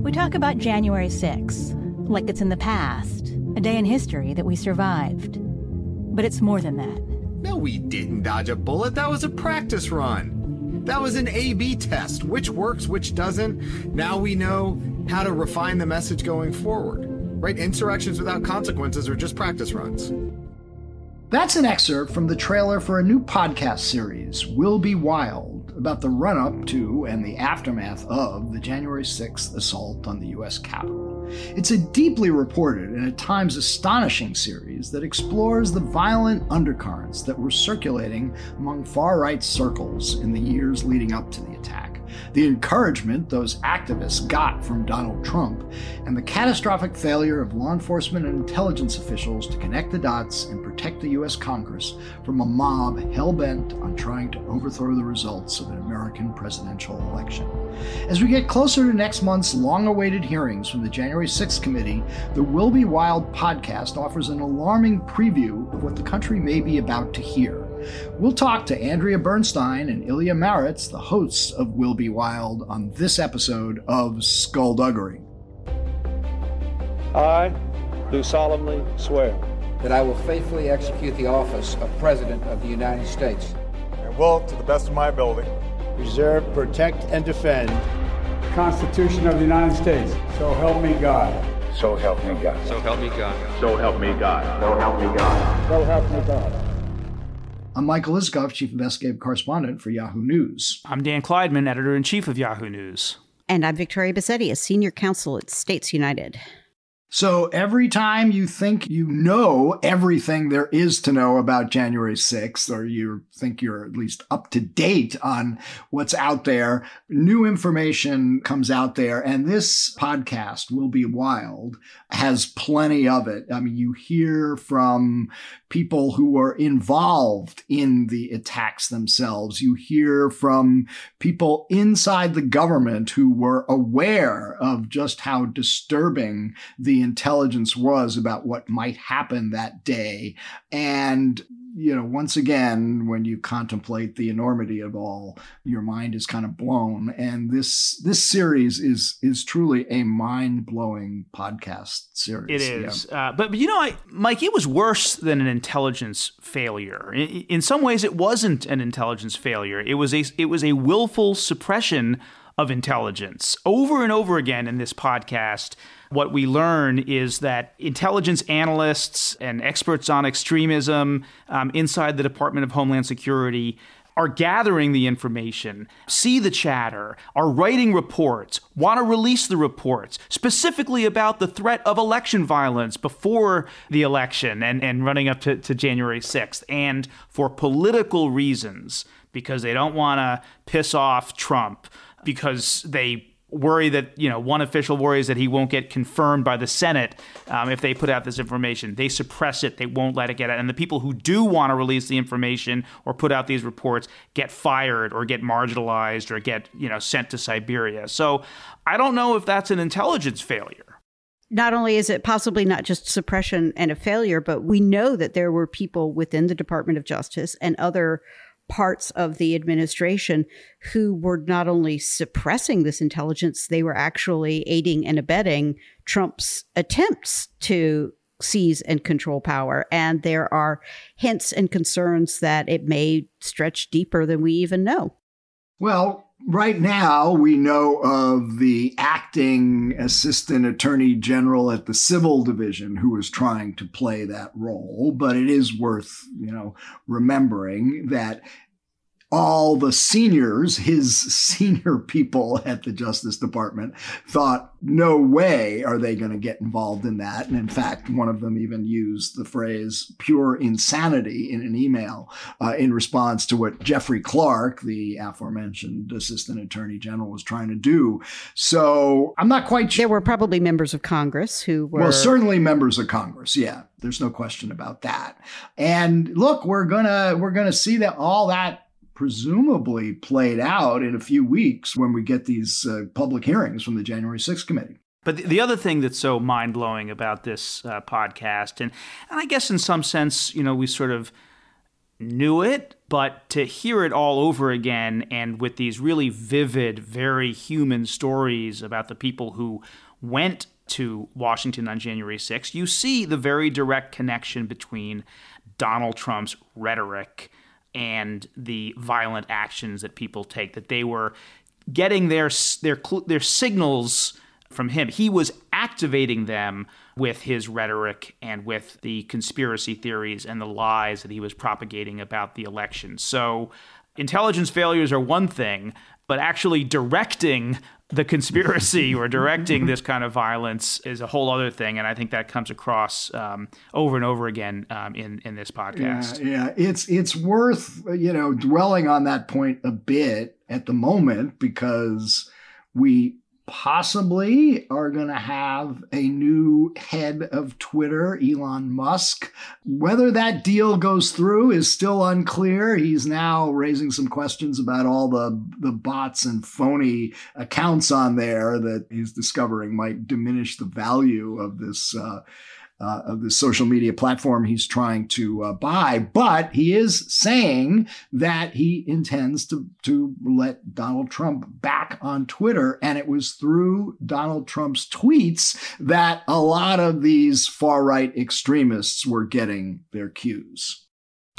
We talk about January 6th, like it's in the past, a day in history that we survived. But it's more than that. No, we didn't dodge a bullet. That was a practice run. That was an A B test. Which works, which doesn't. Now we know how to refine the message going forward. Right? Insurrections without consequences are just practice runs. That's an excerpt from the trailer for a new podcast series, Will Be Wild, about the run up to and the aftermath of the January 6th assault on the U.S. Capitol. It's a deeply reported and at times astonishing series that explores the violent undercurrents that were circulating among far right circles in the years leading up to the attack the encouragement those activists got from Donald Trump, and the catastrophic failure of law enforcement and intelligence officials to connect the dots and protect the U.S. Congress from a mob hell bent on trying to overthrow the results of an American presidential election. As we get closer to next month's long awaited hearings from the January 6th committee, the Will Be Wild podcast offers an alarming preview of what the country may be about to hear. We'll talk to Andrea Bernstein and Ilya Marritz, the hosts of Will Be Wild, on this episode of Skullduggery. I do solemnly swear that I will faithfully execute the office of President of the United States and will, to the best of my ability, preserve, protect, and defend the Constitution of the United States. So help me God. So help me God. So help me God. So help me God. So help me God. So help me God. I'm Michael Isikoff, Chief Investigative Correspondent for Yahoo News. I'm Dan Klaidman, Editor in Chief of Yahoo News. And I'm Victoria Bassetti, a Senior Counsel at States United. So every time you think you know everything there is to know about January 6th, or you think you're at least up to date on what's out there, new information comes out there. And this podcast, Will Be Wild, has plenty of it. I mean, you hear from people who were involved in the attacks themselves. You hear from people inside the government who were aware of just how disturbing the intelligence was about what might happen that day. And you know, once again, when you contemplate the enormity of all, your mind is kind of blown. And this this series is is truly a mind blowing podcast series. It is, yeah. uh, but, but you know, I, Mike, it was worse than an intelligence failure. In, in some ways, it wasn't an intelligence failure. It was a it was a willful suppression of intelligence. Over and over again in this podcast, what we learn is that intelligence analysts and experts on extremism um, inside the Department of Homeland Security are gathering the information, see the chatter, are writing reports, want to release the reports, specifically about the threat of election violence before the election and, and running up to, to January 6th, and for political reasons, because they don't want to piss off Trump because they worry that you know one official worries that he won't get confirmed by the Senate um, if they put out this information. They suppress it. They won't let it get out. And the people who do want to release the information or put out these reports get fired or get marginalized or get you know sent to Siberia. So I don't know if that's an intelligence failure. Not only is it possibly not just suppression and a failure, but we know that there were people within the Department of Justice and other parts of the administration who were not only suppressing this intelligence, they were actually aiding and abetting Trump's attempts to seize and control power. And there are hints and concerns that it may stretch deeper than we even know. Well, right now we know of the acting assistant attorney general at the civil division who is trying to play that role but it is worth you know remembering that all the seniors, his senior people at the Justice Department, thought, no way are they going to get involved in that. And in fact, one of them even used the phrase pure insanity in an email uh, in response to what Jeffrey Clark, the aforementioned Assistant Attorney General, was trying to do. So I'm not quite sure. There were probably members of Congress who were. Well, certainly members of Congress, yeah. There's no question about that. And look, we're gonna we're gonna see that all that presumably played out in a few weeks when we get these uh, public hearings from the January 6th committee. But the other thing that's so mind blowing about this uh, podcast, and, and I guess in some sense, you know, we sort of knew it, but to hear it all over again and with these really vivid, very human stories about the people who went to Washington on January 6th, you see the very direct connection between Donald Trump's rhetoric and the violent actions that people take that they were getting their their their signals from him. He was activating them with his rhetoric and with the conspiracy theories and the lies that he was propagating about the election. So, intelligence failures are one thing, but actually directing the conspiracy or directing this kind of violence is a whole other thing, and I think that comes across um, over and over again um, in in this podcast. Yeah, yeah, it's it's worth you know dwelling on that point a bit at the moment because we possibly are going to have a new head of Twitter, Elon Musk. Whether that deal goes through is still unclear. He's now raising some questions about all the, the bots and phony accounts on there that he's discovering might diminish the value of this. Uh, uh, of the social media platform he's trying to uh, buy. But he is saying that he intends to, to let Donald Trump back on Twitter. And it was through Donald Trump's tweets that a lot of these far right extremists were getting their cues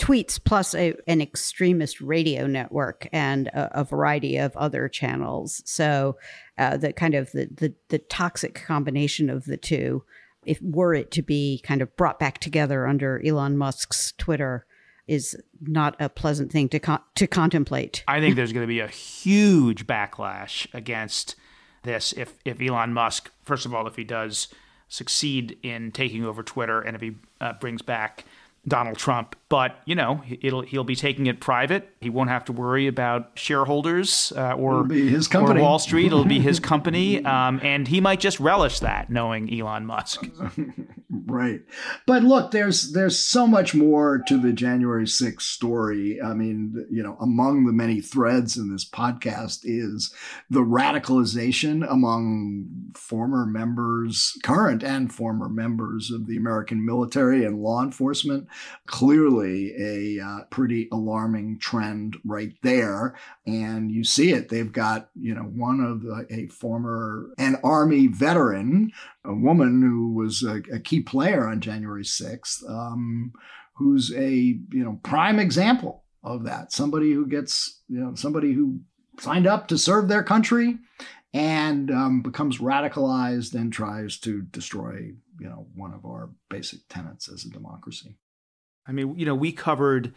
tweets plus a, an extremist radio network and a, a variety of other channels. So uh, the kind of the, the, the toxic combination of the two if were it to be kind of brought back together under Elon Musk's Twitter is not a pleasant thing to con- to contemplate. I think there's going to be a huge backlash against this if if Elon Musk, first of all, if he does succeed in taking over Twitter and if he uh, brings back Donald Trump, but you know it'll he'll be taking it private. He won't have to worry about shareholders uh, or his company. or Wall Street. It'll be his company, um, and he might just relish that, knowing Elon Musk. right, but look, there's there's so much more to the January 6th story. I mean, you know, among the many threads in this podcast is the radicalization among former members, current and former members of the American military and law enforcement clearly a uh, pretty alarming trend right there. And you see it. They've got, you know, one of the, a former, an Army veteran, a woman who was a, a key player on January 6th, um, who's a, you know, prime example of that. Somebody who gets, you know, somebody who signed up to serve their country and um, becomes radicalized and tries to destroy you know one of our basic tenets as a democracy I mean, you know, we covered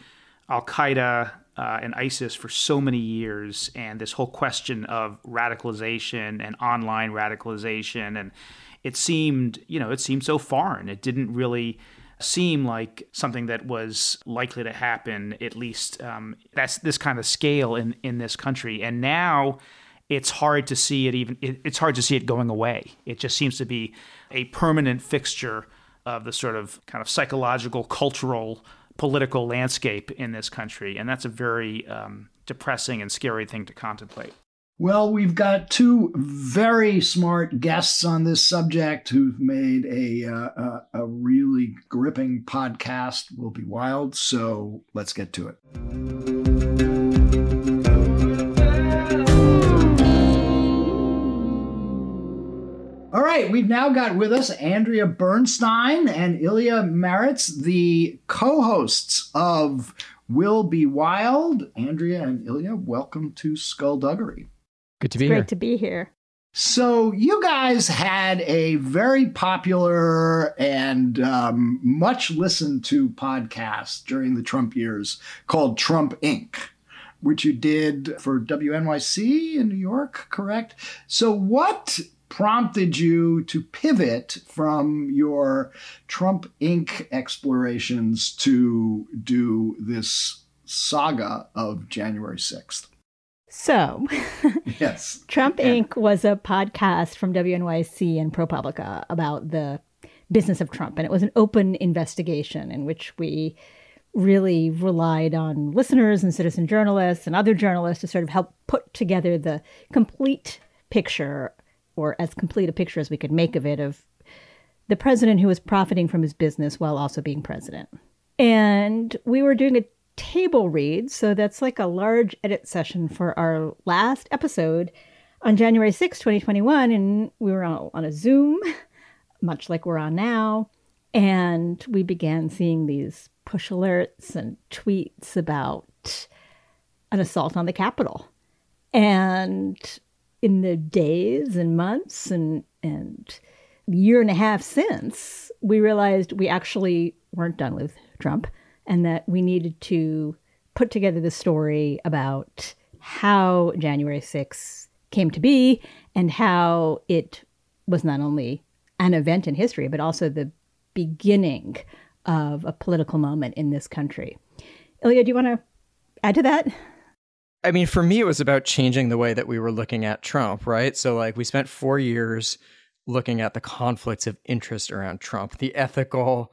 Al Qaeda uh, and ISIS for so many years, and this whole question of radicalization and online radicalization, and it seemed, you know, it seemed so foreign. It didn't really seem like something that was likely to happen. At least um, that's this kind of scale in in this country, and now it's hard to see it even. It, it's hard to see it going away. It just seems to be a permanent fixture of the sort of kind of psychological, cultural, political landscape in this country. And that's a very um, depressing and scary thing to contemplate. Well, we've got two very smart guests on this subject who've made a, uh, a, a really gripping podcast. Will be wild. So let's get to it. Right, we've now got with us Andrea Bernstein and Ilya Marritz, the co hosts of Will Be Wild. Andrea and Ilya, welcome to Skullduggery. Good to be it's here. Great to be here. So, you guys had a very popular and um, much listened to podcast during the Trump years called Trump Inc which you did for WNYC in New York, correct? So, what prompted you to pivot from your Trump Inc. explorations to do this saga of January 6th? So, yes. Trump Inc. was a podcast from WNYC and ProPublica about the business of Trump. And it was an open investigation in which we really relied on listeners and citizen journalists and other journalists to sort of help put together the complete picture or as complete a picture as we could make of it of the president who was profiting from his business while also being president. And we were doing a table read. So that's like a large edit session for our last episode on January 6, 2021. And we were on, on a Zoom, much like we're on now. And we began seeing these push alerts and tweets about an assault on the Capitol. And in the days and months and, and year and a half since, we realized we actually weren't done with Trump and that we needed to put together the story about how January 6th came to be and how it was not only an event in history, but also the beginning of a political moment in this country. Ilya, do you want to add to that? I mean, for me, it was about changing the way that we were looking at Trump, right? So, like, we spent four years looking at the conflicts of interest around Trump, the ethical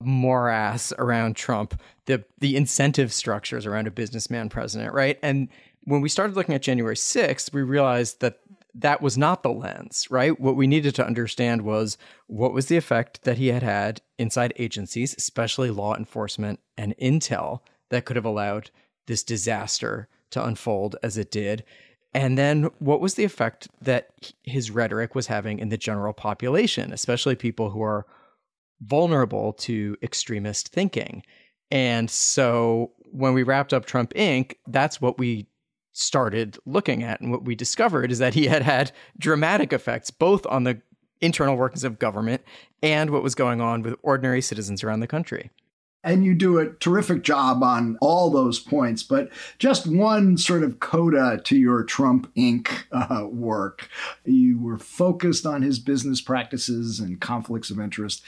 morass around Trump, the the incentive structures around a businessman president, right? And when we started looking at January 6th, we realized that that was not the lens, right? What we needed to understand was what was the effect that he had had inside agencies, especially law enforcement and intel, that could have allowed this disaster to unfold as it did. And then what was the effect that his rhetoric was having in the general population, especially people who are vulnerable to extremist thinking. And so when we wrapped up Trump Inc., that's what we started looking at. And what we discovered is that he had had dramatic effects both on the internal workings of government and what was going on with ordinary citizens around the country. And you do a terrific job on all those points, but just one sort of coda to your Trump Inc. Uh, work. You were focused on his business practices and conflicts of interest.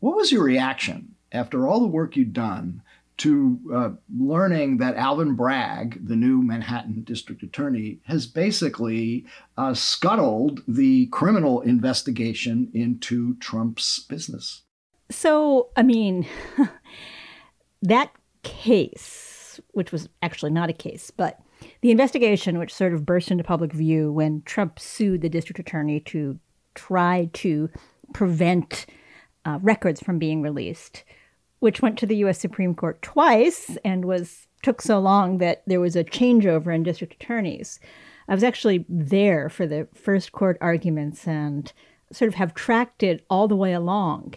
What was your reaction after all the work you'd done to uh, learning that Alvin Bragg, the new Manhattan district attorney, has basically uh, scuttled the criminal investigation into Trump's business? So, I mean, that case, which was actually not a case, but the investigation, which sort of burst into public view when Trump sued the district attorney to try to prevent uh, records from being released, which went to the U.S. Supreme Court twice and was took so long that there was a changeover in district attorneys. I was actually there for the first court arguments and sort of have tracked it all the way along.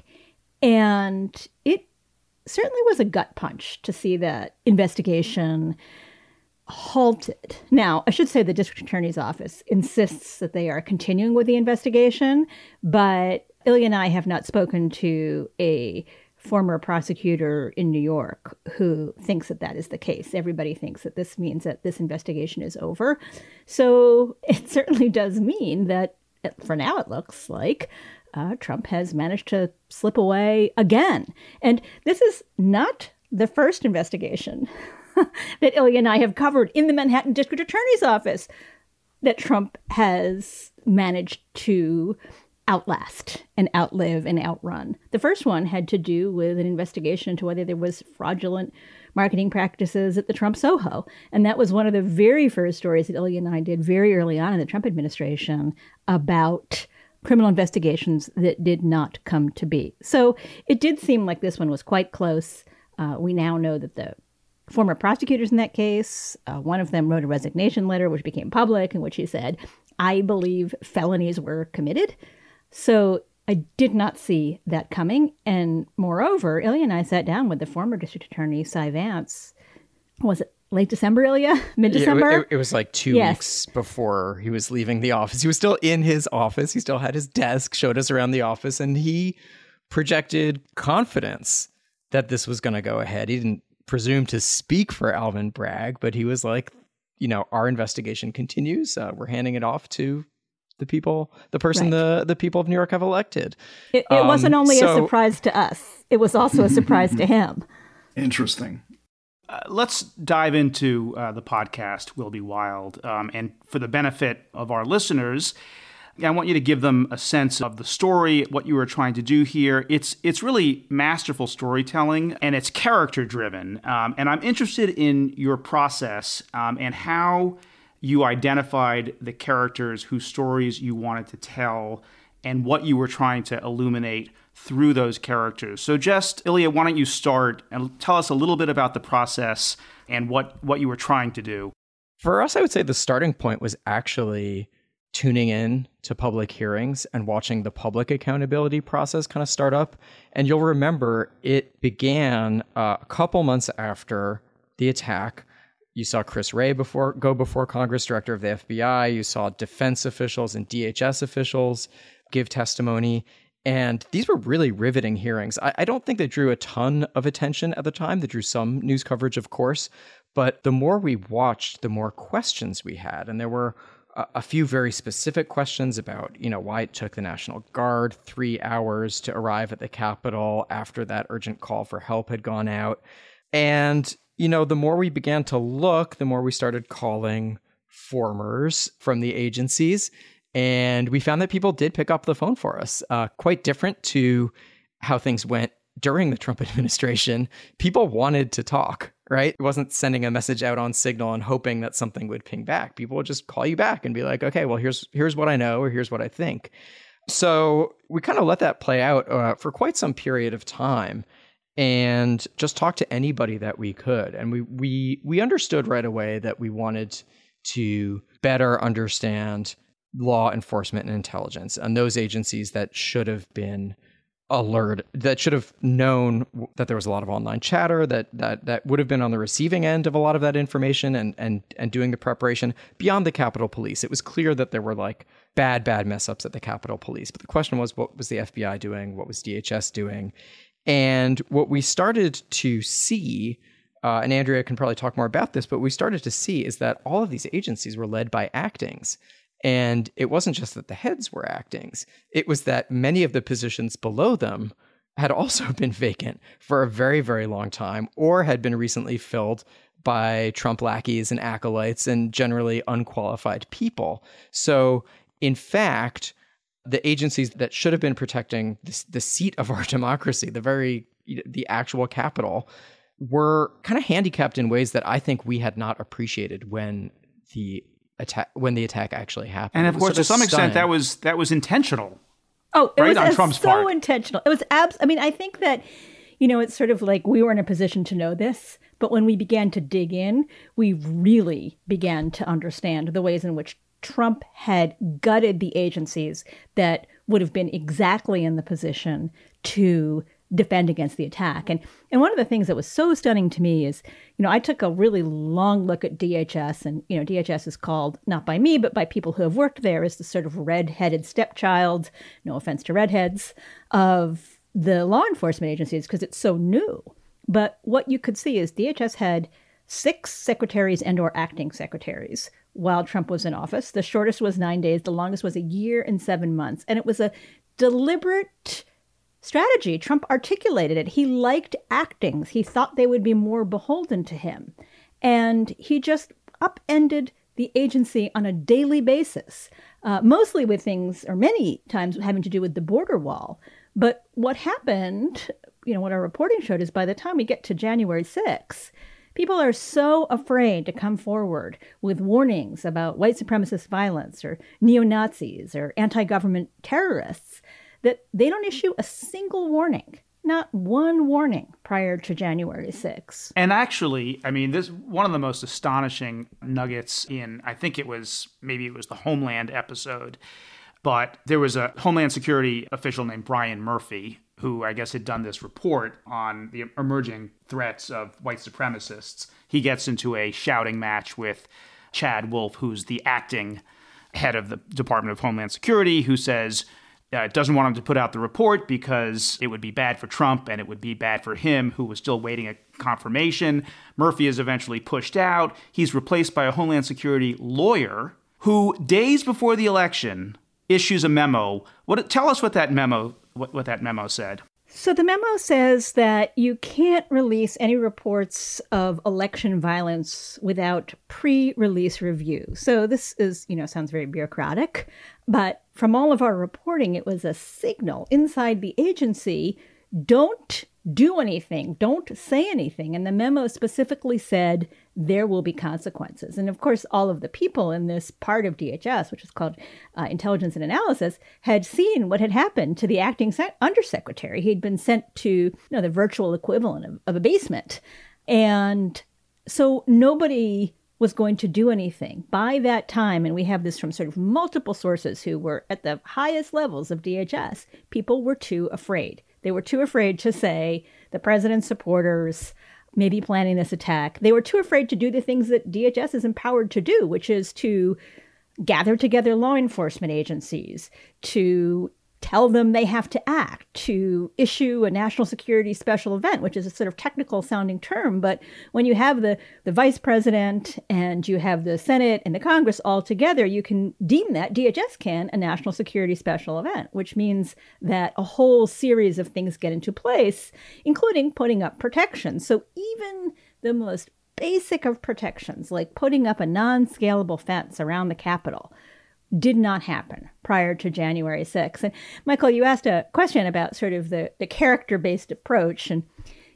And it certainly was a gut punch to see that investigation halted. Now, I should say the district attorney's office insists that they are continuing with the investigation, but Ilya and I have not spoken to a former prosecutor in New York who thinks that that is the case. Everybody thinks that this means that this investigation is over. So it certainly does mean that, for now, it looks like uh, Trump has managed to slip away again. And this is not the first investigation that Ilya and I have covered in the Manhattan District Attorney's Office that Trump has managed to outlast and outlive and outrun. The first one had to do with an investigation into whether there was fraudulent marketing practices at the Trump Soho. And that was one of the very first stories that Ilya and I did very early on in the Trump administration about criminal investigations that did not come to be. So it did seem like this one was quite close. Uh, we now know that the former prosecutors in that case, uh, one of them wrote a resignation letter, which became public, in which he said, I believe felonies were committed. So I did not see that coming. And moreover, Ilya and I sat down with the former district attorney, Cy Vance. Was it late December, Ilya? Mid December? Yeah, it, it, was like two yes. weeks before he was leaving the office. He was still in his office. He still had his desk, showed us around the office, and he projected confidence that this was going to go ahead. He didn't presume to speak for Alvin Bragg, but he was like, you know, our investigation continues. Uh, we're handing it off to the people, the person right. the the people of New York have elected. It, it um, wasn't only so, a surprise to us; it was also a surprise to him. Interesting. Uh, let's dive into uh, the podcast will be wild. Um, and for the benefit of our listeners i want you to give them a sense of the story what you were trying to do here. It's it's really masterful storytelling and it's character driven um, and i'm interested in your process um, and how you identified the characters whose stories you wanted to tell and what you were trying to illuminate through those characters. So, just Ilya, why don't you start and tell us a little bit about the process and what, what you were trying to do? For us, I would say the starting point was actually tuning in to public hearings and watching the public accountability process kind of start up. And you'll remember it began uh, a couple months after the attack. You saw Chris Wray before go before Congress, director of the FBI. You saw defense officials and DHS officials give testimony. And these were really riveting hearings. I, I, don't think they drew a ton of attention at the time. They drew some news coverage, of course. But the more we watched, the more questions we had. And there were a, a few very specific questions about, you know, why it took the National Guard three hours to arrive at the Capitol after that urgent call for help had gone out. And, you know, the more we began to look, the more we started calling formers from the agencies and we found that people did pick up the phone for us. Uh, quite different to how things went during the Trump administration. People wanted to talk, right? It wasn't sending a message out on Signal and hoping that something would ping back. People would just call you back and be like, "Okay, well here's here's what I know, or here's what I think." So we kind of let that play out uh, for quite some period of time and just talk to anybody that we could and we we we understood right away that we wanted to better understand law enforcement and intelligence and those agencies that should have been alert that should have known that there was a lot of online chatter that that that would have been on the receiving end of a lot of that information and and and doing the preparation beyond the Capitol Police. It was clear that there were like bad bad mess ups at the Capitol Police, but the question was what was the FBI doing? What was DHS doing? And what we started to see uh, and Andrea can probably talk more about this, but we started to see is that all of these agencies were led by actings. And it wasn't just that the heads were actings, it was that many of the positions below them had also been vacant for a very, very long time or had been recently filled by Trump lackeys and acolytes and generally unqualified people. So, in fact, the agencies that should have been protecting the, the seat of our democracy, the very the actual Capitol, were kind of handicapped in ways that I think we had not appreciated when the attack when the attack actually happened. And of course, to some stunning. extent, that was that was intentional. Oh, it right? was on Trump's so part. intentional. It was abs. I mean, I think that you know, it's sort of like we were in a position to know this, but when we began to dig in, we really began to understand the ways in which Trump had gutted the agencies that would have been exactly in the position to defend against the attack. And and one of the things that was so stunning to me is, you know, I took a really long look at DHS and, you know, DHS is called not by me, but by people who have worked there as the sort of red-headed stepchild, no offense to redheads, of the law enforcement agencies because it's so new. But what you could see is DHS had six secretaries and or acting secretaries while Trump was in office. The shortest was 9 days, the longest was a year and 7 months. And it was a deliberate strategy. Trump articulated it. He liked actings. He thought they would be more beholden to him. And he just upended the agency on a daily basis, uh, mostly with things, or many times having to do with the border wall. But what happened, you know, what our reporting showed is by the time we get to January 6th, people are so afraid to come forward with warnings about white supremacist violence or neo Nazis or anti government terrorists that they don't issue a single warning not one warning prior to January 6. And actually, I mean, this one of the most astonishing nuggets in I think it was maybe it was the Homeland episode, but there was a Homeland Security official named Brian Murphy who I guess had done this report on the emerging threats of white supremacists. He gets into a shouting match with Chad Wolf, who's the acting head of the Department of Homeland Security, who says uh, it doesn't want him to put out the report because it would be bad for Trump and it would be bad for him, who was still waiting a confirmation. Murphy is eventually pushed out. He's replaced by a Homeland Security lawyer who, days before the election, issues a memo. What? Tell us what that memo what, what that memo said. So the memo says that you can't release any reports of election violence without pre-release review. So this is, you know, sounds very bureaucratic, but from all of our reporting it was a signal inside the agency don't do anything, don't say anything. And the memo specifically said there will be consequences. And of course, all of the people in this part of DHS, which is called uh, Intelligence and Analysis, had seen what had happened to the acting undersecretary. He'd been sent to you know, the virtual equivalent of, of a basement. And so nobody was going to do anything. By that time, and we have this from sort of multiple sources who were at the highest levels of DHS, people were too afraid. They were too afraid to say the president's supporters may be planning this attack. They were too afraid to do the things that DHS is empowered to do, which is to gather together law enforcement agencies, to tell them they have to act, to issue a national security special event, which is a sort of technical sounding term. But when you have the, the vice president and you have the Senate and the Congress all together, you can deem that, DHS can, a national security special event, which means that a whole series of things get into place, including putting up protections. So even the most basic of protections, like putting up a non scalable fence around the Capitol, did not happen prior to January 6th. And Michael, you asked a question about sort of the, the character based approach. And,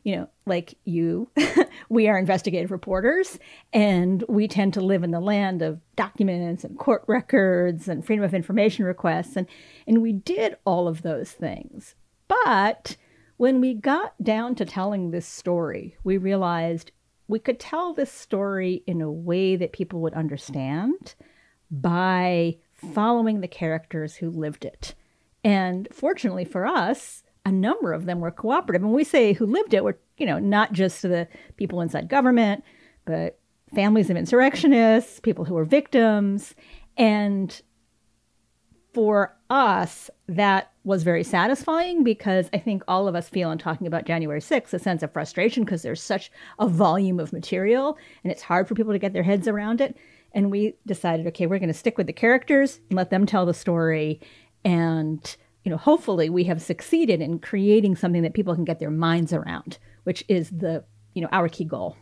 you know, like you, we are investigative reporters and we tend to live in the land of documents and court records and freedom of information requests. And, and we did all of those things. But when we got down to telling this story, we realized we could tell this story in a way that people would understand by following the characters who lived it. And fortunately for us, a number of them were cooperative. And we say who lived it were, you know, not just the people inside government, but families of insurrectionists, people who were victims. And for us, that was very satisfying because I think all of us feel in talking about January 6th a sense of frustration because there's such a volume of material and it's hard for people to get their heads around it. And we decided, okay, we're going to stick with the characters and let them tell the story. And, you know, hopefully we have succeeded in creating something that people can get their minds around, which is the, you know, our key goal.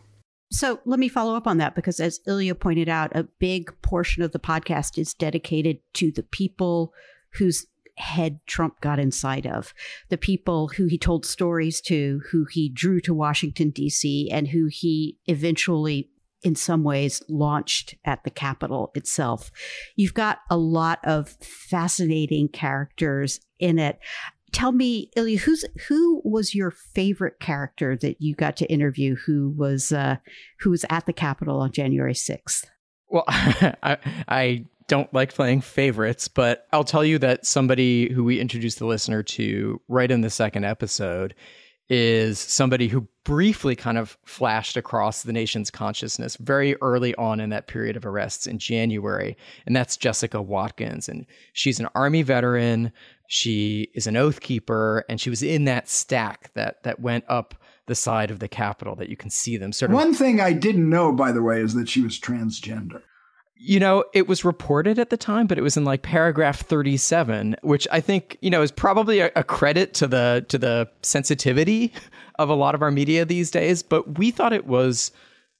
So let me follow up on that because, as Ilya pointed out, a big portion of the podcast is dedicated to the people whose head Trump got inside of, the people who he told stories to, who he drew to Washington, D.C., and who he eventually in some ways launched at the Capitol itself. You've got a lot of fascinating characters in it. Tell me, Ilya, who's who was your favorite character that you got to interview? Who was uh, who was at the Capitol on January sixth? Well, I, I don't like playing favorites, but I'll tell you that somebody who we introduced the listener to right in the second episode is somebody who briefly kind of flashed across the nation's consciousness very early on in that period of arrests in January. And that's Jessica Watkins. And she's an Army veteran. She is an oath keeper. And she was in that stack that, that went up the side of the Capitol that you can see them sort of. One thing I didn't know, by the way, is that she was transgender. You know, it was reported at the time, but it was in like paragraph 37, which I think, you know, is probably a, a, credit to the to the sensitivity of a lot of our media these days, but we thought it was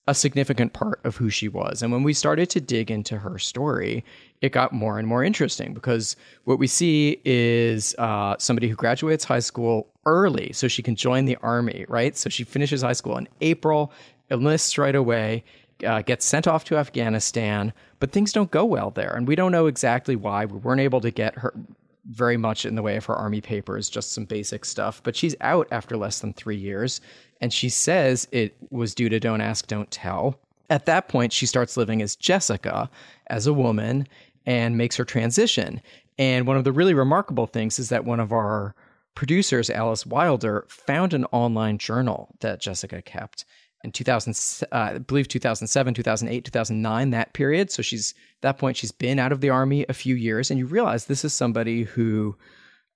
a significant part of who she was. And when we started to dig into her story, it got more and more interesting because what we see is uh, somebody who graduates high school early so she can join the army, right? So she finishes high school in April, enlists right away, uh, gets sent off to Afghanistan, but things don't go well there. And we don't know exactly why. We weren't able to get her very much in the way of her army papers, just some basic stuff. But she's out after less than three years. And she says it was due to Don't Ask, Don't Tell. At that point, she starts living as Jessica, as a woman, and makes her transition. And one of the really remarkable things is that one of our producers, Alice Wilder, found an online journal that Jessica kept in 2000, uh, I believe 2007, 2008, 2009, that period. So she's at that point, she's been out of the army a few years, and you realize this is somebody who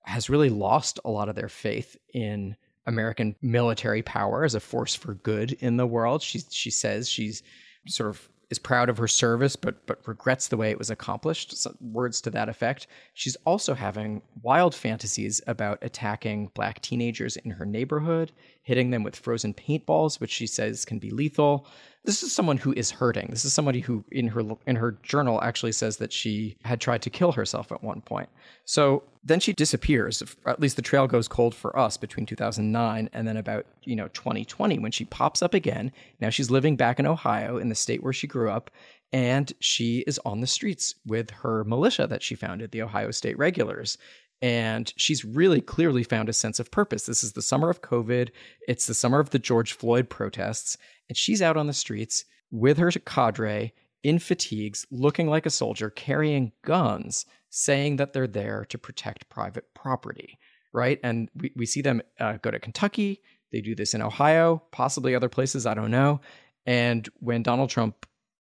has really lost a lot of their faith in American military power as a force for good in the world. She she says she's sort of is proud of her service, but but regrets the way it was accomplished. Some words to that effect. She's also having wild fantasies about attacking black teenagers in her neighborhood hitting them with frozen paintballs, which she says can be lethal. This is someone who is hurting. This is somebody who in her in her journal actually says that she had tried to kill herself at one point. So then she disappears. At least the trail goes cold for us between 2009 and then about, you know, 2020 when she pops up again. Now she's living back in Ohio in the state where she grew up and she is on the streets with her militia that she founded, the Ohio State Regulars and she's really clearly found a sense of purpose. This is the summer of COVID, it's the summer of the George Floyd protests, and she's out on the streets with her cadre in fatigues, looking like a soldier, carrying guns, saying that they're there to protect private property, right? And we, we see them uh, go to Kentucky, they do this in Ohio, possibly other places, I don't know. And when Donald Trump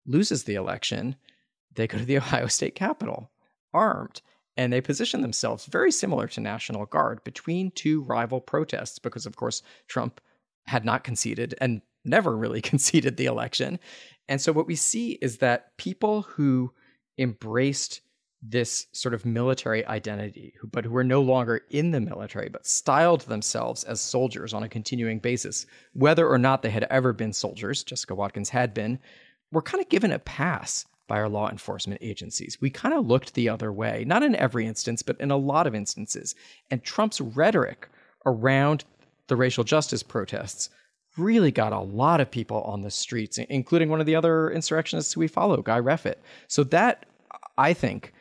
loses the election, they go to the Ohio State Capitol armed and they position themselves very similar to National Guard between two rival protests because, of course, Trump had not conceded and never really conceded the election. And so, what we see is that people who embraced this sort of military identity, but who were no longer in the military, but styled themselves as soldiers on a continuing basis, whether or not they had ever been soldiers, Jessica Watkins had been, were kind of given a pass by our law enforcement agencies. We kind of looked the other way, not in every instance, but in a lot of instances. And Trump's rhetoric around the racial justice protests really got a lot of people on the streets, including one of the other insurrectionists we follow, Guy Reffitt. So that, I think,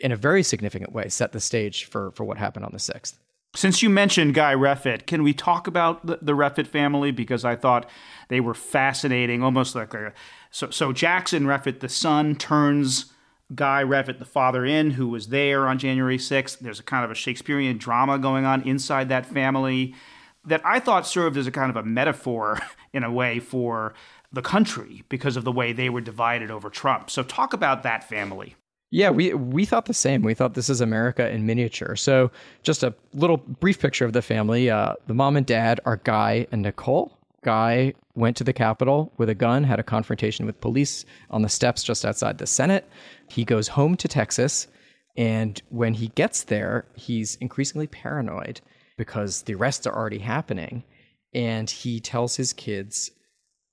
in a very significant way, set the stage for, for what happened on the 6th. Since you mentioned Guy Reffitt, can we talk about the, the Reffitt family? Because I thought they were fascinating, almost like a so, so Jackson Reffitt, the son, turns Guy Reffitt, the father, in, who was there on January 6th. There's a kind of a Shakespearean drama going on inside that family that I thought served as a kind of a metaphor, in a way, for the country because of the way they were divided over Trump. So, talk about that family. Yeah, we we thought the same. We thought this is America in miniature. So, just a little brief picture of the family. Uh, the mom and dad are Guy and Nicole guy went to the Capitol with a gun, had a confrontation with police on the steps just outside the Senate. He goes home to Texas. And when he gets there, he's increasingly paranoid because the arrests are already happening. And he tells his kids,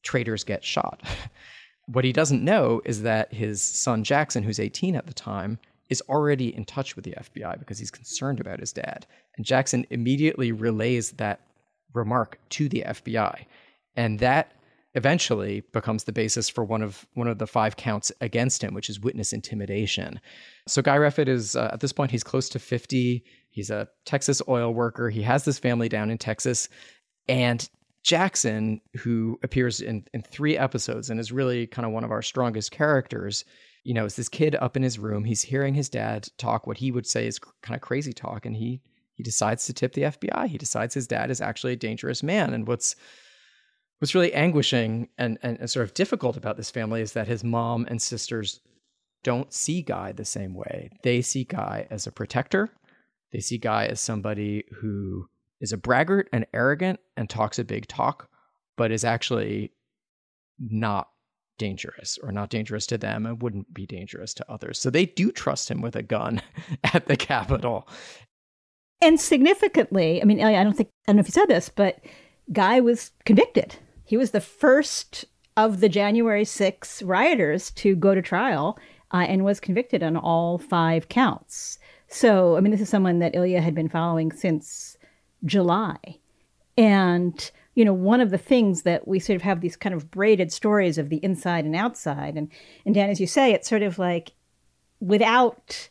traitors get shot. what he doesn't know is that his son Jackson, who's 18 at the time, is already in touch with the FBI because he's concerned about his dad. And Jackson immediately relays that remark to the FBI. And that eventually becomes the basis for one of one of the five counts against him, which is witness intimidation. So Guy Reffitt is uh, at this point he's close to 50. He's a Texas oil worker. He has this family down in Texas and Jackson, who appears in, in three episodes and is really kind of one of our strongest characters, you know, is this kid up in his room. He's hearing his dad talk what he would say is kind of crazy talk, and he he decides to tip the FBI. He decides his dad is actually a dangerous man. And what's what's really anguishing and, and, and, sort of difficult about this family is that his mom and sisters don't see Guy the same way. They see Guy as a protector. They see Guy as somebody who is a braggart and arrogant and talks a big talk, but is actually not dangerous or not dangerous to them and wouldn't be dangerous to others. So they do trust him with a gun at the Capitol. And significantly, I mean, I don't think, I don't know if you said this, but Guy was convicted. He was the first of the January 6 rioters to go to trial uh, and was convicted on all five counts. So, I mean, this is someone that Ilya had been following since July. And, you know, one of the things that we sort of have these kind of braided stories of the inside and outside. And, and Dan, as you say, it's sort of like without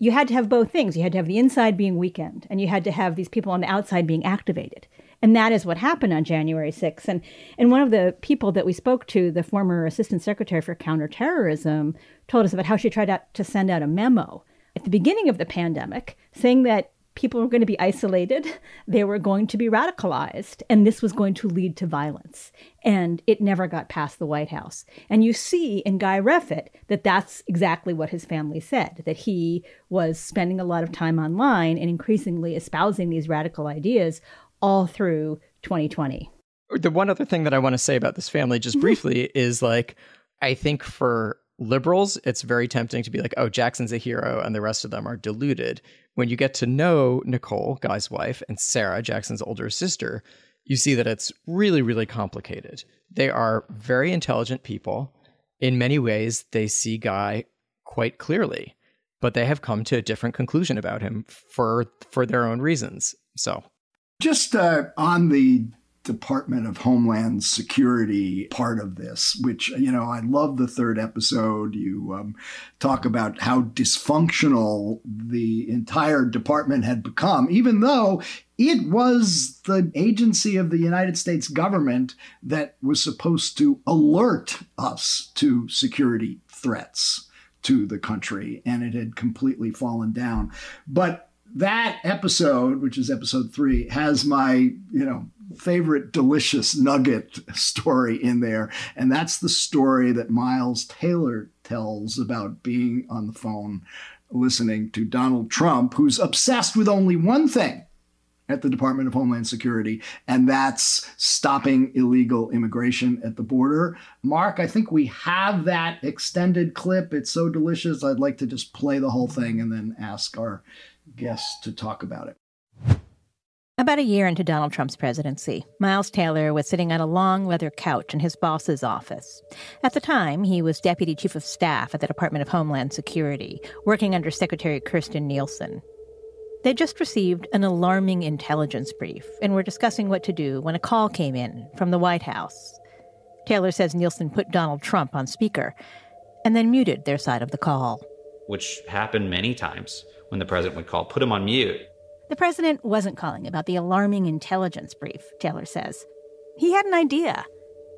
you had to have both things. You had to have the inside being weakened, and you had to have these people on the outside being activated. And that is what happened on January 6th. And, and one of the people that we spoke to, the former Assistant Secretary for Counterterrorism, told us about how she tried out to send out a memo at the beginning of the pandemic saying that people were going to be isolated, they were going to be radicalized, and this was going to lead to violence. And it never got past the White House. And you see in Guy Reffitt that that's exactly what his family said that he was spending a lot of time online and increasingly espousing these radical ideas all through 2020. The one other thing that I want to say about this family, just mm-hmm. briefly, is like, I think for liberals, it's very tempting to be like, oh, Jackson's a hero and the rest of them are deluded. When you get to know Nicole, Guy's wife, and Sarah, Jackson's older sister, you see that it's really, really complicated. They are very intelligent people. In many ways, they see Guy quite clearly, but they have come to a different conclusion about him for for their own reasons. So, just uh, on the Department of Homeland Security part of this, which, you know, I love the third episode. You um, talk about how dysfunctional the entire department had become, even though it was the agency of the United States government that was supposed to alert us to security threats to the country, and it had completely fallen down. But that episode, which is episode three, has my, you know, favorite delicious nugget story in there. And that's the story that Miles Taylor tells about being on the phone listening to Donald Trump, who's obsessed with only one thing at the Department of Homeland Security, and that's stopping illegal immigration at the border. Mark, I think we have that extended clip. It's so delicious. I'd like to just play the whole thing and then ask our guests to talk about it. About a year into Donald Trump's presidency, Miles Taylor was sitting on a long leather couch in his boss's office. At the time, he was deputy chief of staff at the Department of Homeland Security, working under Secretary Kirstjen Nielsen. They just received an alarming intelligence brief and were discussing what to do when a call came in from the White House. Taylor says Nielsen put Donald Trump on speaker and then muted their side of the call. Which happened many times when the president would call, put him on mute the president wasn't calling about the alarming intelligence brief, Taylor says. He had an idea,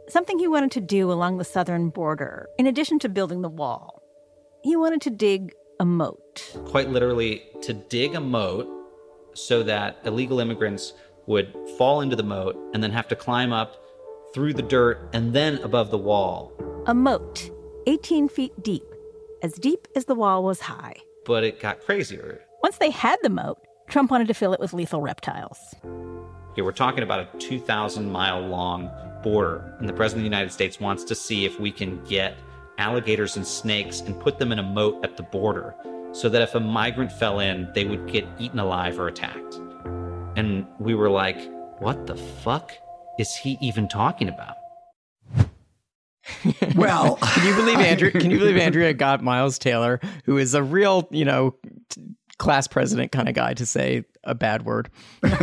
something he wanted to do along the southern border, in addition to building the wall. He wanted to dig a moat. Quite literally, to dig a moat so that illegal immigrants would fall into the moat and then have to climb up through the dirt and then above the wall. A moat, 18 feet deep, as deep as the wall was high. But it got crazier. Once they had the moat, Trump wanted to fill it with lethal reptiles. Okay, we're talking about a 2,000 mile long border, and the President of the United States wants to see if we can get alligators and snakes and put them in a moat at the border so that if a migrant fell in, they would get eaten alive or attacked. And we were like, what the fuck is he even talking about? well, can you believe Andrew? Can you believe Andrea got Miles Taylor, who is a real, you know, class president kind of guy to say a bad word. well,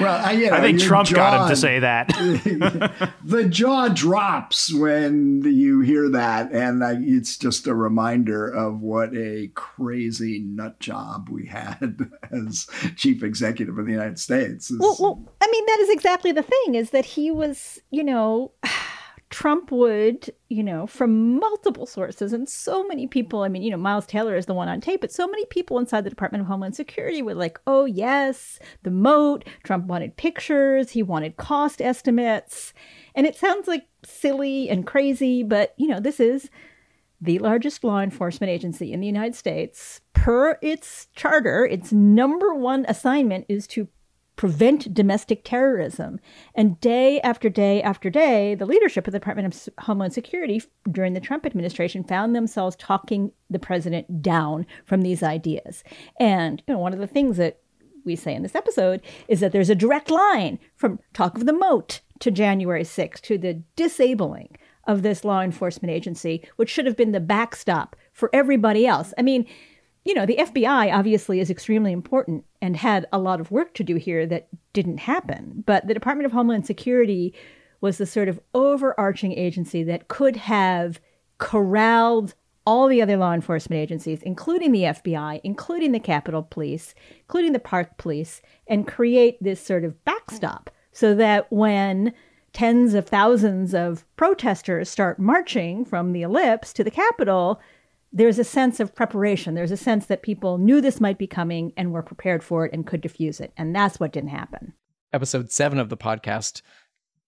I, you know, I think Trump jaw, got him to say that. the jaw drops when you hear that, and I, it's just a reminder of what a crazy nut job we had as chief executive of the United States. Well, well, I mean, that is exactly the thing: is that he was, you know. Trump would, you know, from multiple sources and so many people, I mean, you know, Miles Taylor is the one on tape, but so many people inside the Department of Homeland Security were like, oh, yes, the moat. Trump wanted pictures, he wanted cost estimates. And it sounds like silly and crazy, but, you know, this is the largest law enforcement agency in the United States. Per its charter, its number one assignment is to prevent domestic terrorism. And day after day after day, the leadership of the Department of Homeland Security during the Trump administration found themselves talking the president down from these ideas. And you know, one of the things that we say in this episode is that there's a direct line from talk of the moat to January 6th to the disabling of this law enforcement agency, which should have been the backstop for everybody else. I mean, you know, the FBI obviously is extremely important and had a lot of work to do here that didn't happen. But the Department of Homeland Security was the sort of overarching agency that could have corralled all the other law enforcement agencies, including the FBI, including the Capitol Police, including the Park Police, and create this sort of backstop so that when tens of thousands of protesters start marching from the ellipse to the Capitol, there's a sense of preparation. There's a sense that people knew this might be coming and were prepared for it and could diffuse it. And that's what didn't happen. Episode seven of the podcast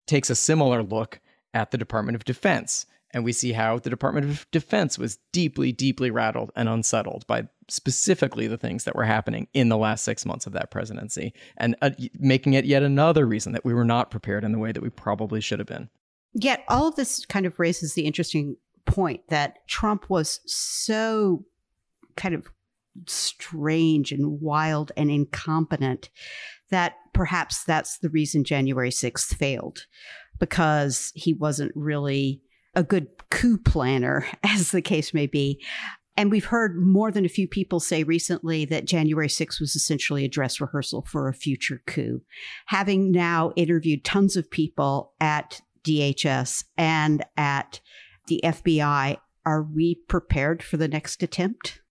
takes a similar look at the Department of Defense. And we see how the Department of Defense was deeply, deeply rattled and unsettled by specifically the things that were happening in the last six months of that presidency, and uh, making it yet another reason that we were not prepared in the way that we probably should have been. Yet, all of this kind of raises the interesting point that Trump was so kind of strange and wild and incompetent that perhaps that's the reason January 6th failed because he wasn't really a good coup planner, as the case may be. And we've heard more than a few people say recently that January 6th was essentially a dress rehearsal for a future coup. Having now interviewed tons of people at DHS and at the FBI, are we prepared for the next attempt?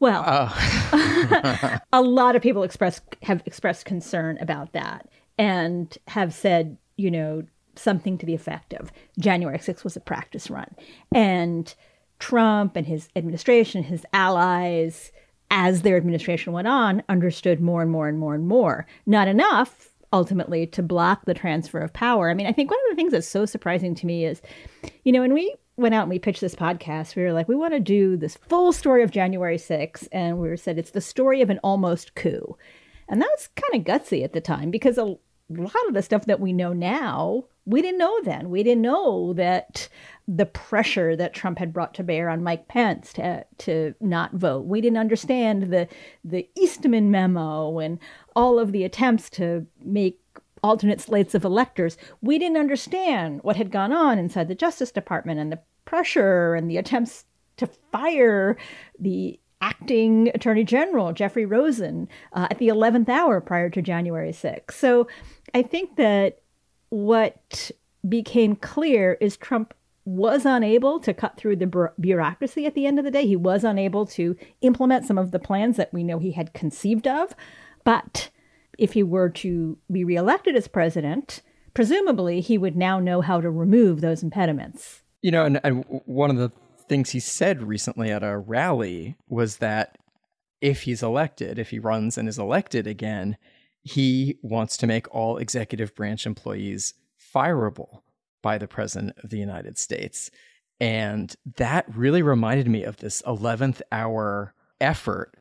Well, uh. a lot of people express have expressed concern about that and have said, you know, something to the effect of January 6th was a practice run. And Trump and his administration, his allies, as their administration went on, understood more and more and more and more. Not enough, ultimately, to block the transfer of power. I mean, I think one of the things that's so surprising to me is, you know, when we went out and we pitched this podcast, we were like, we want to do this full story of January 6th. And we said it's the story of an almost coup. And that was kind of gutsy at the time because a lot of the stuff that we know now, we didn't know then. We didn't know that the pressure that Trump had brought to bear on Mike Pence to, to not vote. We didn't understand the the Eastman memo and all of the attempts to make alternate slates of electors. We didn't understand what had gone on inside the Justice Department and the pressure and the attempts to fire the acting Attorney General, Jeffrey Rosen, uh, at the 11th hour prior to January 6th. So I think that what became clear is Trump was unable to cut through the bureaucracy at the end of the day. He was unable to implement some of the plans that we know he had conceived of. But if he were to be reelected as president, presumably he would now know how to remove those impediments. You know, and, and one of the things he said recently at a rally was that if he's elected, if he runs and is elected again, he wants to make all executive branch employees fireable by the President of the United States. And that really reminded me of this 11th hour effort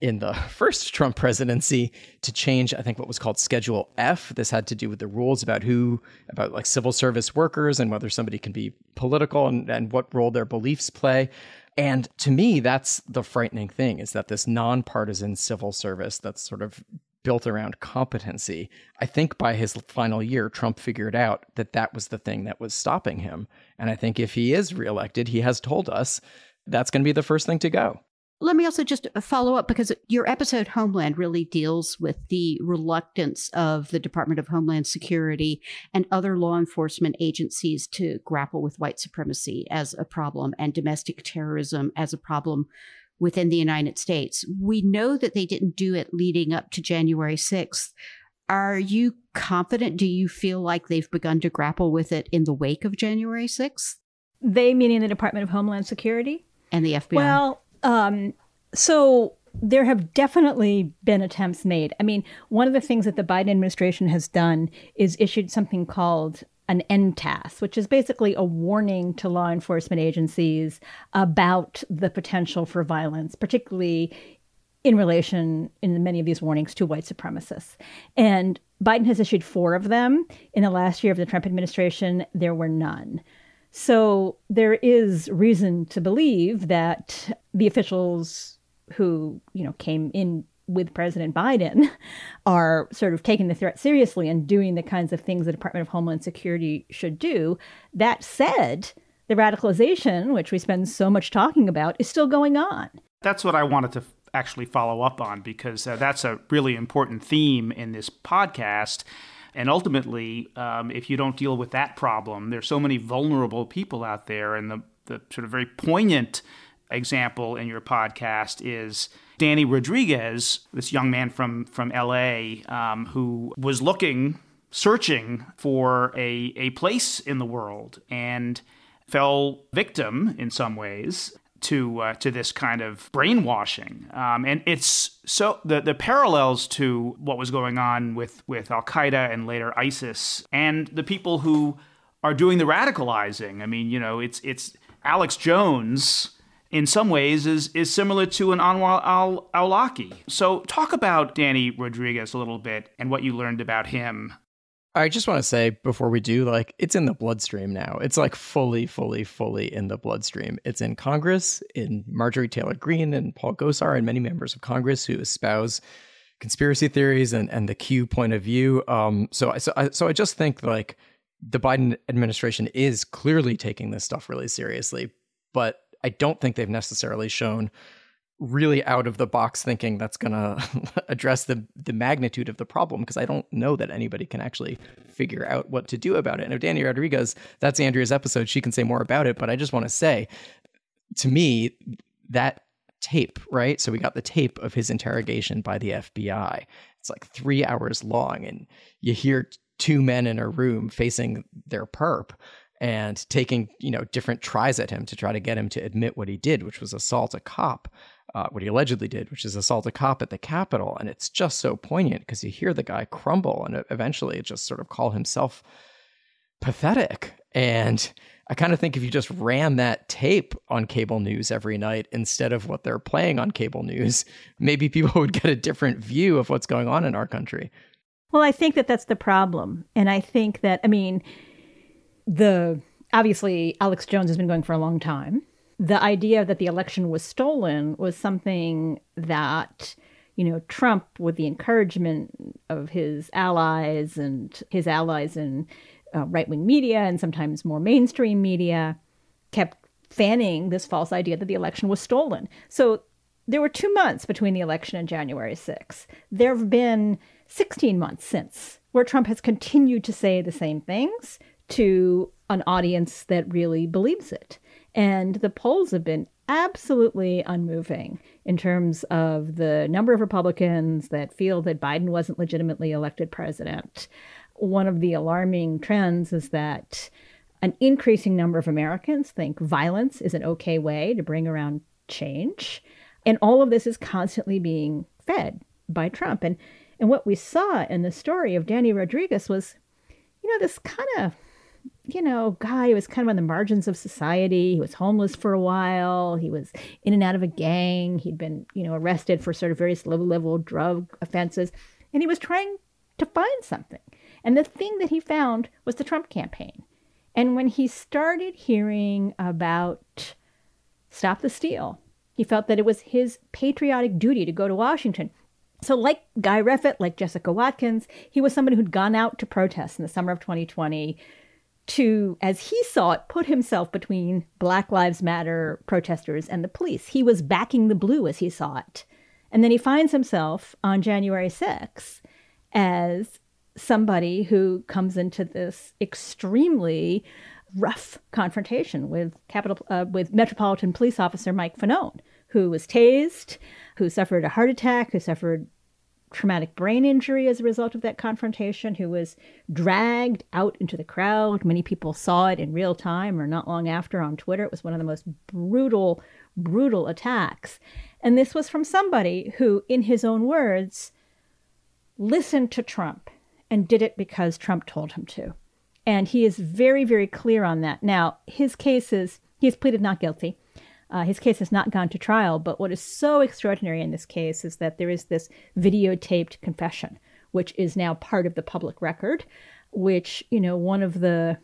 in the first Trump presidency to change, I think, what was called Schedule F. This had to do with the rules about who, about like civil service workers and whether somebody can be political and, and what role their beliefs play. And to me, that's the frightening thing is that this nonpartisan civil service that's sort of built around competency. I think by his final year, Trump figured out that that was the thing that was stopping him. And I think if he is reelected, he has told us that's going to be the first thing to go. Let me also just uh, follow up because your episode Homeland really deals with the reluctance of the Department of Homeland Security and other law enforcement agencies to grapple with white supremacy as a problem and domestic terrorism as a problem within the United States. We know that they didn't do it leading up to January 6th. Are you confident? Do you feel like they've begun to grapple with it in the wake of January 6th? They, meaning the Department of Homeland Security? And the FBI? Well, um, so there have definitely been attempts made. I mean, one of the things that the Biden administration has done is issued something called an NTAS, which is basically a warning to law enforcement agencies about the potential for violence, particularly in relation in many of these warnings to white supremacists. And Biden has issued four of them. In the last year of the Trump administration, there were none. So there is reason to believe that the officials who, you know, came in with President Biden are sort of taking the threat seriously and doing the kinds of things the Department of Homeland Security should do. That said, the radicalization, which we spend so much talking about, is still going on. That's what I wanted to actually follow up on because uh, that's a really important theme in this podcast. And ultimately, um, if you don't deal with that problem, there's so many vulnerable people out there. And the, the sort of very poignant example in your podcast is Danny Rodriguez, this young man from from LA, um, who was looking, searching for a a place in the world, and fell victim in some ways to uh, to this kind of brainwashing, um, and it's so the the parallels to what was going on with with Al Qaeda and later ISIS, and the people who are doing the radicalizing. I mean, you know, it's it's Alex Jones in some ways is is similar to an Anwar al Awlaki. So talk about Danny Rodriguez a little bit and what you learned about him. I just want to say before we do, like, it's in the bloodstream now. It's like fully, fully, fully in the bloodstream. It's in Congress, in Marjorie Taylor Greene and Paul Gosar, and many members of Congress who espouse conspiracy theories and, and the Q point of view. Um, so, so, I, so I just think like the Biden administration is clearly taking this stuff really seriously, but I don't think they've necessarily shown really out of the box thinking that's going to address the the magnitude of the problem because I don't know that anybody can actually figure out what to do about it. And if Danny Rodriguez, that's Andrea's episode, she can say more about it. But I just want to say, to me, that tape, right? So we got the tape of his interrogation by the FBI. It's like three hours long, and you hear two men in a room facing their perp and taking you know different tries at him to try to get him to admit what he did which was assault a cop uh, what he allegedly did, which is assault a cop at the Capitol. And it's just so poignant because you hear the guy crumble and eventually just sort of call himself pathetic. And I kind of think if you just ran that tape on cable news every night instead of what they're playing on cable news, maybe people would get a different view of what's going on in our country. Well, I think that that's the problem. And I think that, I mean, the obviously Alex Jones has been going for a long time the idea that the election was stolen was something that you know Trump with the encouragement of his allies and his allies in uh, right-wing media and sometimes more mainstream media kept fanning this false idea that the election was stolen. So there were 2 months between the election and January 6th. There have been 16 months since where Trump has continued to say the same things to an audience that really believes it. And the polls have been absolutely unmoving in terms of the number of Republicans that feel that Biden wasn't legitimately elected president. One of the alarming trends is that an increasing number of Americans think violence is an okay way to bring around change. And all of this is constantly being fed by Trump. And and what we saw in the story of Danny Rodriguez was, you know, this kind of you know, guy who was kind of on the margins of society. He was homeless for a while. He was in and out of a gang. He'd been, you know, arrested for sort of various low level drug offenses. And he was trying to find something. And the thing that he found was the Trump campaign. And when he started hearing about Stop the Steal, he felt that it was his patriotic duty to go to Washington. So, like Guy Reffitt, like Jessica Watkins, he was somebody who'd gone out to protest in the summer of 2020 to, as he saw it, put himself between Black Lives Matter protesters and the police. He was backing the blue as he saw it. And then he finds himself on January 6th as somebody who comes into this extremely rough confrontation with Capitol, uh, with Metropolitan Police Officer Mike Fanone, who was tased, who suffered a heart attack, who suffered traumatic brain injury as a result of that confrontation, who was dragged out into the crowd. Many people saw it in real time or not long after on Twitter. It was one of the most brutal, brutal attacks. And this was from somebody who, in his own words, listened to Trump and did it because Trump told him to. And he is very, very clear on that. Now, his case is, he has pleaded not guilty. Uh, his case has not gone to trial, but what is so extraordinary in this case is that there is this videotaped confession, which is now part of the public record. Which, you know, one of the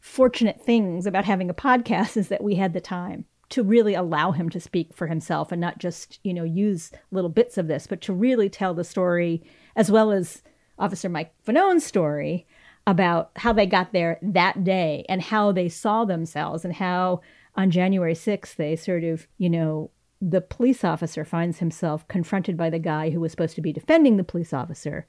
fortunate things about having a podcast is that we had the time to really allow him to speak for himself and not just, you know, use little bits of this, but to really tell the story as well as Officer Mike Fanone's story about how they got there that day and how they saw themselves and how on January 6th, they sort of, you know, the police officer finds himself confronted by the guy who was supposed to be defending the police officer.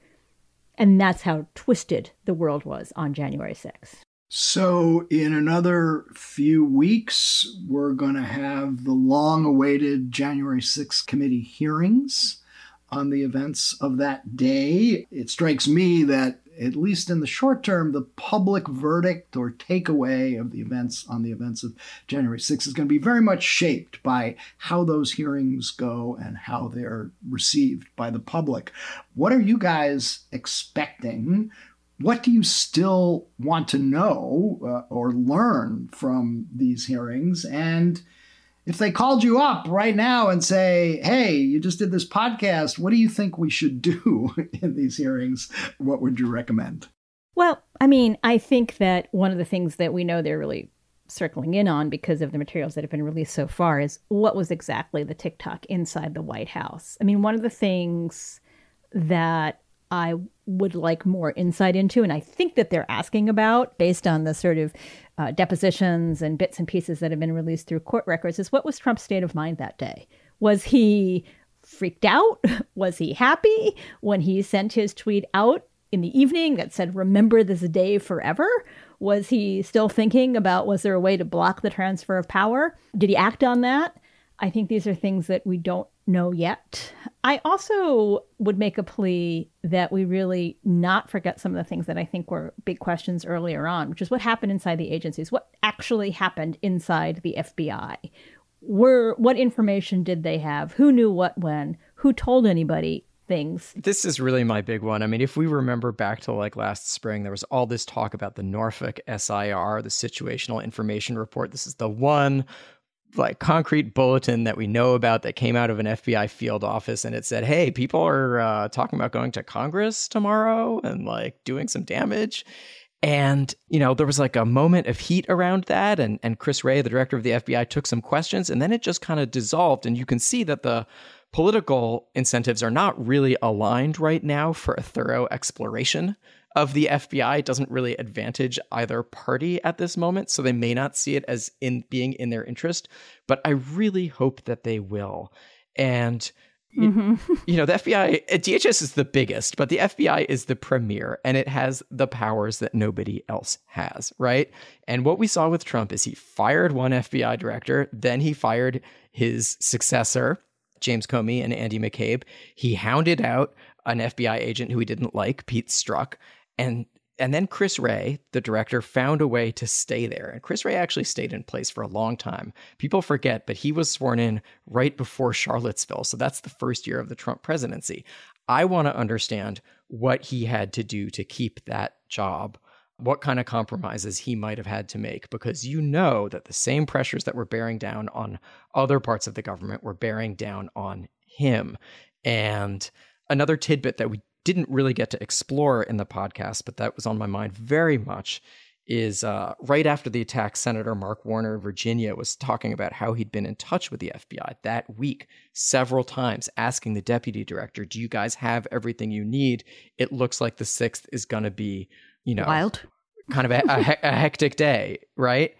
And that's how twisted the world was on January 6th. So, in another few weeks, we're going to have the long awaited January 6th committee hearings on the events of that day. It strikes me that at least in the short term, the public verdict or takeaway of the events on the events of January 6th is going to be very much shaped by how those hearings go and how they're received by the public. What are you guys expecting? What do you still want to know uh, or learn from these hearings? And if they called you up right now and say, hey, you just did this podcast, what do you think we should do in these hearings? What would you recommend? Well, I mean, I think that one of the things that we know they're really circling in on because of the materials that have been released so far is what was exactly the TikTok inside the White House. I mean, one of the things that I would like more insight into, and I think that they're asking about based on the sort of uh, depositions and bits and pieces that have been released through court records, is what was Trump's state of mind that day? Was he freaked out? Was he happy when he sent his tweet out in the evening that said, Remember this day forever? Was he still thinking about was there a way to block the transfer of power? Did he act on that? I think these are things that we don't know yet. I also would make a plea that we really not forget some of the things that I think were big questions earlier on, which is what happened inside the agencies. What actually happened inside the FBI? Were what information did they have? Who knew what when? Who told anybody? things. This is really my big one. I mean, if we remember back to like last spring, there was all this talk about the Norfolk SIR, the Situational Information Report. This is the one like concrete bulletin that we know about that came out of an FBI field office and it said, "Hey, people are uh, talking about going to Congress tomorrow and like doing some damage." And, you know, there was like a moment of heat around that. And, and Chris Wray, the director of the FBI, took some questions and then it just kind of dissolved. And you can see that the political incentives are not really aligned right now for a thorough exploration of the FBI. Doesn't really advantage either party at this moment, so they may not see it as in being in their interest, but I really hope that they will. And mm-hmm. you, you know, the FBI, DHS is the biggest, but the FBI is the premier and it has the powers that nobody else has, right? And what we saw with Trump is he fired one FBI director, then he fired his successor, James Comey and Andy McCabe. He hounded out an FBI agent who he didn't like, Pete Strzok, and and then Chris Wray, the director, found a way to stay there. And Chris Wray actually stayed in place for a long time. People forget, but he was sworn in right before Charlottesville. So that's the first year of the Trump presidency. I want to understand what he had to do to keep that job what kind of compromises he might have had to make because you know that the same pressures that were bearing down on other parts of the government were bearing down on him. And another tidbit that we didn't really get to explore in the podcast, but that was on my mind very much, is uh, right after the attack, Senator Mark Warner of Virginia was talking about how he'd been in touch with the FBI that week several times, asking the deputy director, Do you guys have everything you need? It looks like the 6th is going to be you know, wild, kind of a, a, a hectic day, right?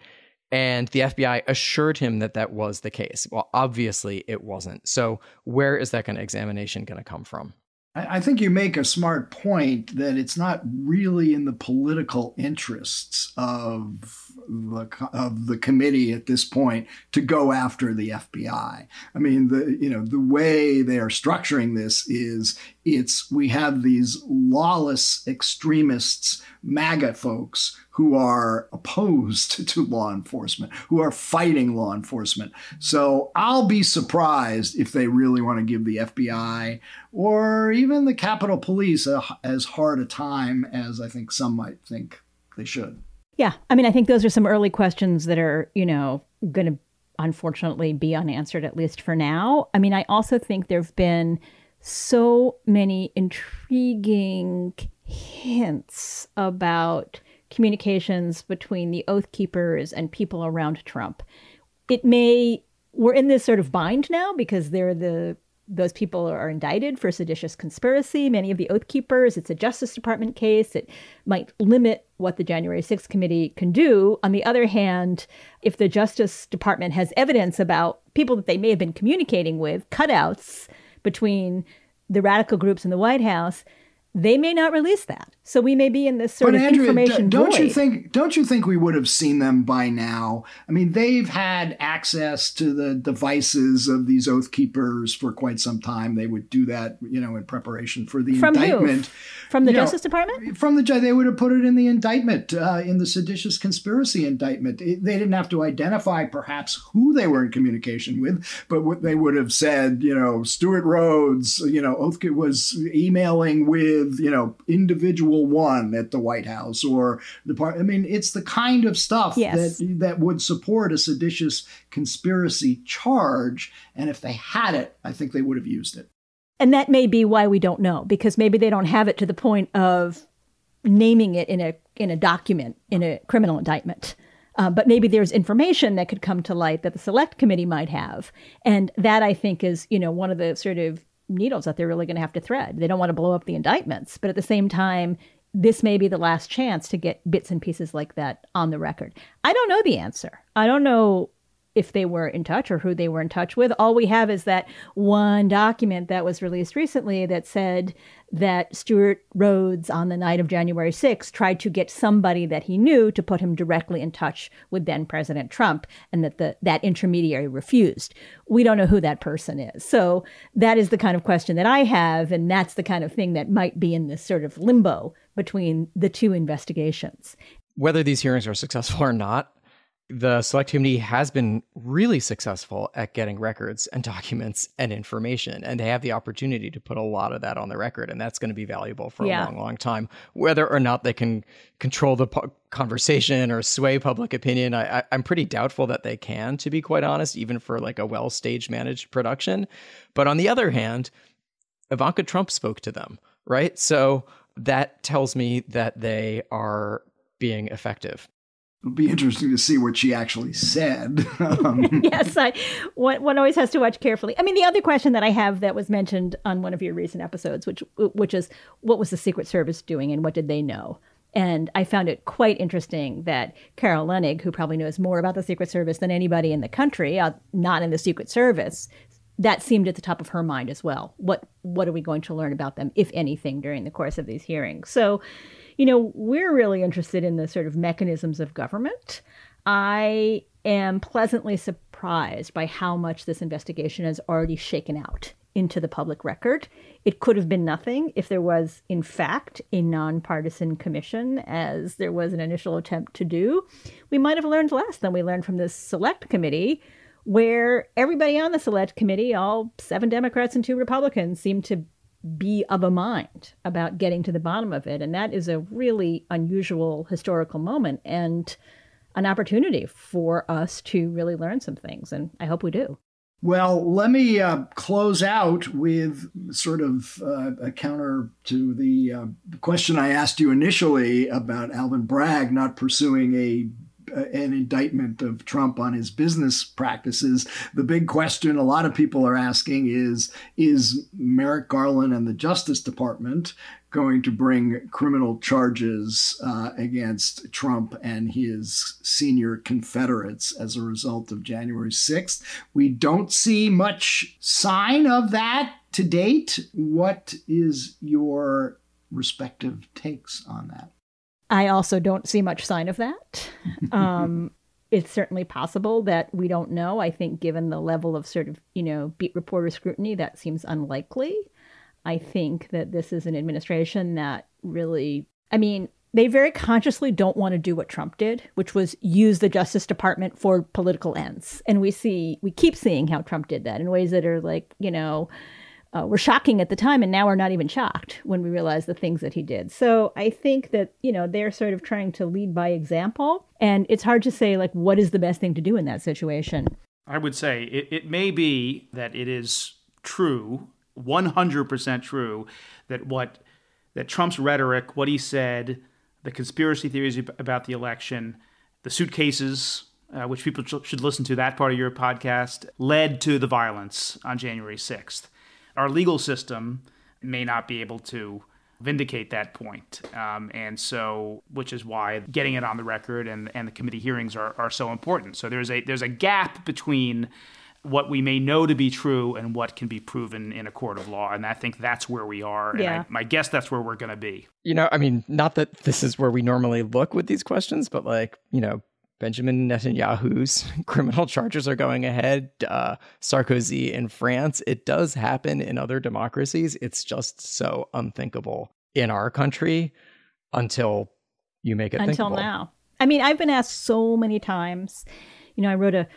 And the FBI assured him that that was the case. Well, obviously it wasn't. So where is that kind of examination going to come from? I think you make a smart point that it's not really in the political interests of the of the committee at this point to go after the FBI. I mean, the you know the way they are structuring this is it's we have these lawless extremists, MAGA folks who are opposed to law enforcement, who are fighting law enforcement. So I'll be surprised if they really want to give the FBI or even the Capitol Police a, as hard a time as I think some might think they should. Yeah. I mean, I think those are some early questions that are, you know, going to unfortunately be unanswered, at least for now. I mean, I also think there have been so many intriguing hints about communications between the Oath Keepers and people around Trump. It may, we're in this sort of bind now because they're the those people are indicted for seditious conspiracy. Many of the Oath Keepers, it's a Justice Department case. It might limit what the January 6th committee can do. On the other hand, if the Justice Department has evidence about people that they may have been communicating with, cutouts between the radical groups in the White House, they may not release that. So we may be in this sort but of Andrea, information don't void. you think don't you think we would have seen them by now? I mean, they've had access to the devices of these oath keepers for quite some time. They would do that, you know, in preparation for the From indictment. Who? From the You know, Justice Department? From the they would have put it in the indictment, uh, in the seditious conspiracy indictment. It- they didn't have to identify perhaps who they were in communication with, but what they would have said, you know, Stewart Rhodes, you know, Oath was emailing with, you know, individual one at the White House or the part. I mean, it's the kind of stuff Yes. that that would support a seditious conspiracy charge. And if they had it, I think they would have used it. And that may be why we don't know, because maybe they don't have it to the point of naming it in a in a document in a criminal indictment. Uh, but maybe there's information that could come to light that the select committee might have, and that I think is you know one of the sort of needles that they're really going to have to thread. They don't want to blow up the indictments, but at the same time, this may be the last chance to get bits and pieces like that on the record. I don't know the answer. I don't know if they were in touch or who they were in touch with. All we have is that one document that was released recently that said that Stewart Rhodes on the night of January 6th tried to get somebody that he knew to put him directly in touch with then President Trump and that the that intermediary refused. We don't know who that person is. So that is the kind of question that I have and that's the kind of thing that might be in this sort of limbo between the two investigations. Whether these hearings are successful or not, the select committee has been really successful at getting records and documents and information and they have the opportunity to put a lot of that on the record and that's going to be valuable for yeah. a long long time. Whether or not they can control the po- conversation or sway public opinion I, i'm pretty doubtful that they can to be quite honest even for like a well stage managed production. But on the other hand ivanka trump spoke to them right? So that tells me that they are being effective It'll be interesting to see what she actually said. Um, yes, I, one, one always has to watch carefully. I mean, the other question that I have that was mentioned on one of your recent episodes, which which is what was the Secret Service doing and what did they know? And I found it quite interesting that Carol Leonnig, who probably knows more about the Secret Service than anybody in the country, uh, not in the Secret Service, that seemed at the top of her mind as well. What what are we going to learn about them, if anything, during the course of these hearings? So you know, we're really interested in the sort of mechanisms of government. I am pleasantly surprised by how much this investigation has already shaken out into the public record. It could have been nothing if there was, in fact, a nonpartisan commission, as there was an initial attempt to do. We might have learned less than we learned from this select committee, where everybody on the select committee, all seven Democrats and two Republicans, seemed to be of a mind about getting to the bottom of it. And that is a really unusual historical moment and an opportunity for us to really learn some things. And I hope we do. Well, let me uh, close out with sort of uh, a counter to the uh, question I asked you initially about Alvin Bragg not pursuing a an indictment of Trump on his business practices. The big question a lot of people are asking is Is Merrick Garland and the Justice Department going to bring criminal charges uh, against Trump and his senior Confederates as a result of January 6th? We don't see much sign of that to date. What is your respective takes on that? I also don't see much sign of that. Um, it's certainly possible that we don't know. I think, given the level of sort of, you know, beat reporter scrutiny, that seems unlikely. I think that this is an administration that really, I mean, they very consciously don't want to do what Trump did, which was use the Justice Department for political ends. And we see, we keep seeing how Trump did that in ways that are like, you know, uh, were shocking at the time, and now we're not even shocked when we realize the things that he did. So I think that you know they're sort of trying to lead by example, and it's hard to say like what is the best thing to do in that situation. I would say it, it may be that it is true, one hundred percent true, that what that Trump's rhetoric, what he said, the conspiracy theories about the election, the suitcases uh, which people should listen to that part of your podcast, led to the violence on January 6th our legal system may not be able to vindicate that point. Um, and so, which is why getting it on the record and, and the committee hearings are, are so important. So there's a there's a gap between what we may know to be true and what can be proven in a court of law. And I think that's where we are. Yeah. And I, my guess that's where we're going to be. You know, I mean, not that this is where we normally look with these questions, but like, you know, Benjamin Netanyahu's criminal charges are going ahead. Uh, Sarkozy in France. It does happen in other democracies. It's just so unthinkable in our country until you make it until thinkable. now. I mean, I've been asked so many times. You know, I wrote a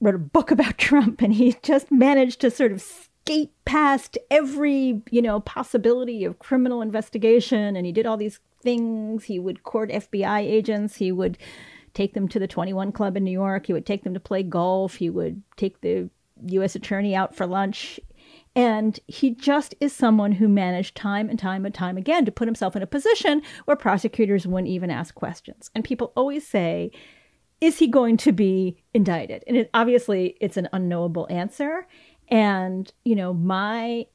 wrote a book about Trump, and he just managed to sort of skate past every you know possibility of criminal investigation, and he did all these things. He would court FBI agents. He would take them to the 21 Club in New York. He would take them to play golf. He would take the U.S. attorney out for lunch. And he just is someone who managed time and time and time again to put himself in a position where prosecutors wouldn't even ask questions. And people always say, is he going to be indicted? And it, obviously, it's an unknowable answer. And, you know, my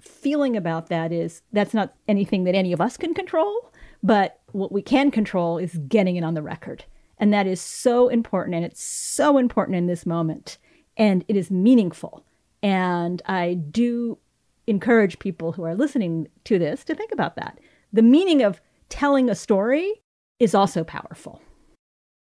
feeling about that is that's not anything that any of us can control. But what we can control is getting it on the record. And that is so important. And it's so important in this moment. And it is meaningful. And I do encourage people who are listening to this to think about that. The meaning of telling a story is also powerful.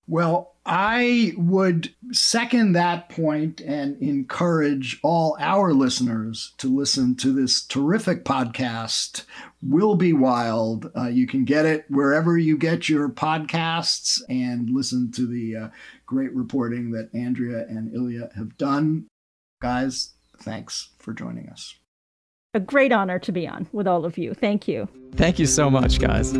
Well, I would second that point and encourage all our listeners to listen to this terrific podcast, Will Be Wild. Uh, you can get it wherever you get your podcasts and listen to the uh, great reporting that Andrea and Ilya have done. Guys, thanks for joining us. A great honor to be on with all of you. Thank you. Thank you so much, guys.